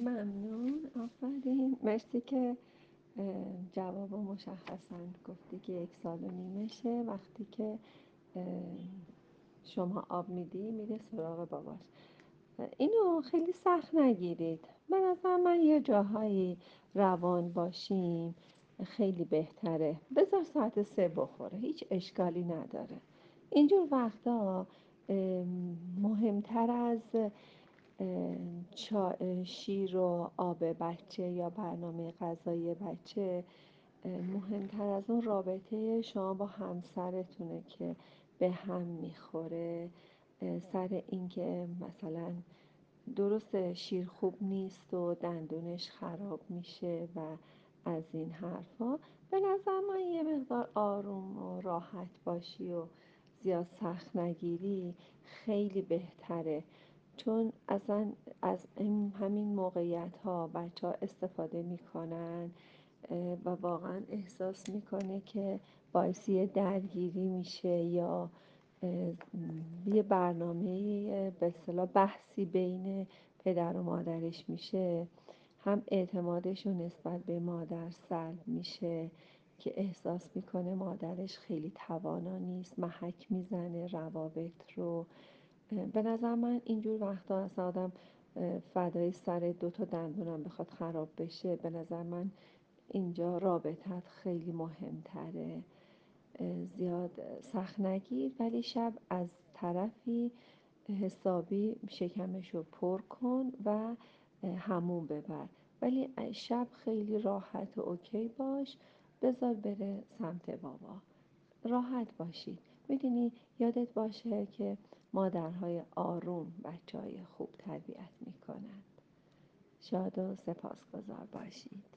ممنون. آفرین. مرسی که جواب مشخصا گفتی که یک سال و نیمشه. وقتی که شما آب میدی میره سراغ باباش. اینو خیلی سخت نگیرید. به نظر من یه جاهایی روان باشیم خیلی بهتره. بذار ساعت سه بخوره. هیچ اشکالی نداره. اینجور وقتا مهمتر از شیر و آب بچه یا برنامه غذایی بچه مهمتر از اون رابطه شما با همسرتونه که به هم می‌خوره. سر اینکه مثلا درست شیر خوب نیست و دندونش خراب میشه و از این حرفا به نظر من یه مقدار آروم و راحت باشی و زیاد سخت نگیری خیلی بهتره. چون اصلا از همین موقعیت ها بچه ها استفاده می‌کنن و واقعا احساس می‌کنه که باعثی درگیری میشه یا یه برنامه به اصطلاح بحثی بین پدر و مادرش میشه. هم اعتمادش رو نسبت به مادر سلب میشه که احساس می‌کنه مادرش خیلی توانا نیست محک می‌زنه روابط رو به نظر من اینجور وقتا اصلا آدم فدای سر دو تا دندونم بخواد خراب بشه به نظر من اینجا رابطت خیلی مهمتره. زیاد سخت نگیر ولی شب از طرفی حسابی شکمش رو پر کن و همون ببر. ولی شب خیلی راحت و اوکی باش بذار بره سمت بابا. راحت باشید می‌دونی یادت باشه که مادرهای آروم بچه های خوب تربیت می‌کنند. شاد و سپاسگزار باشید.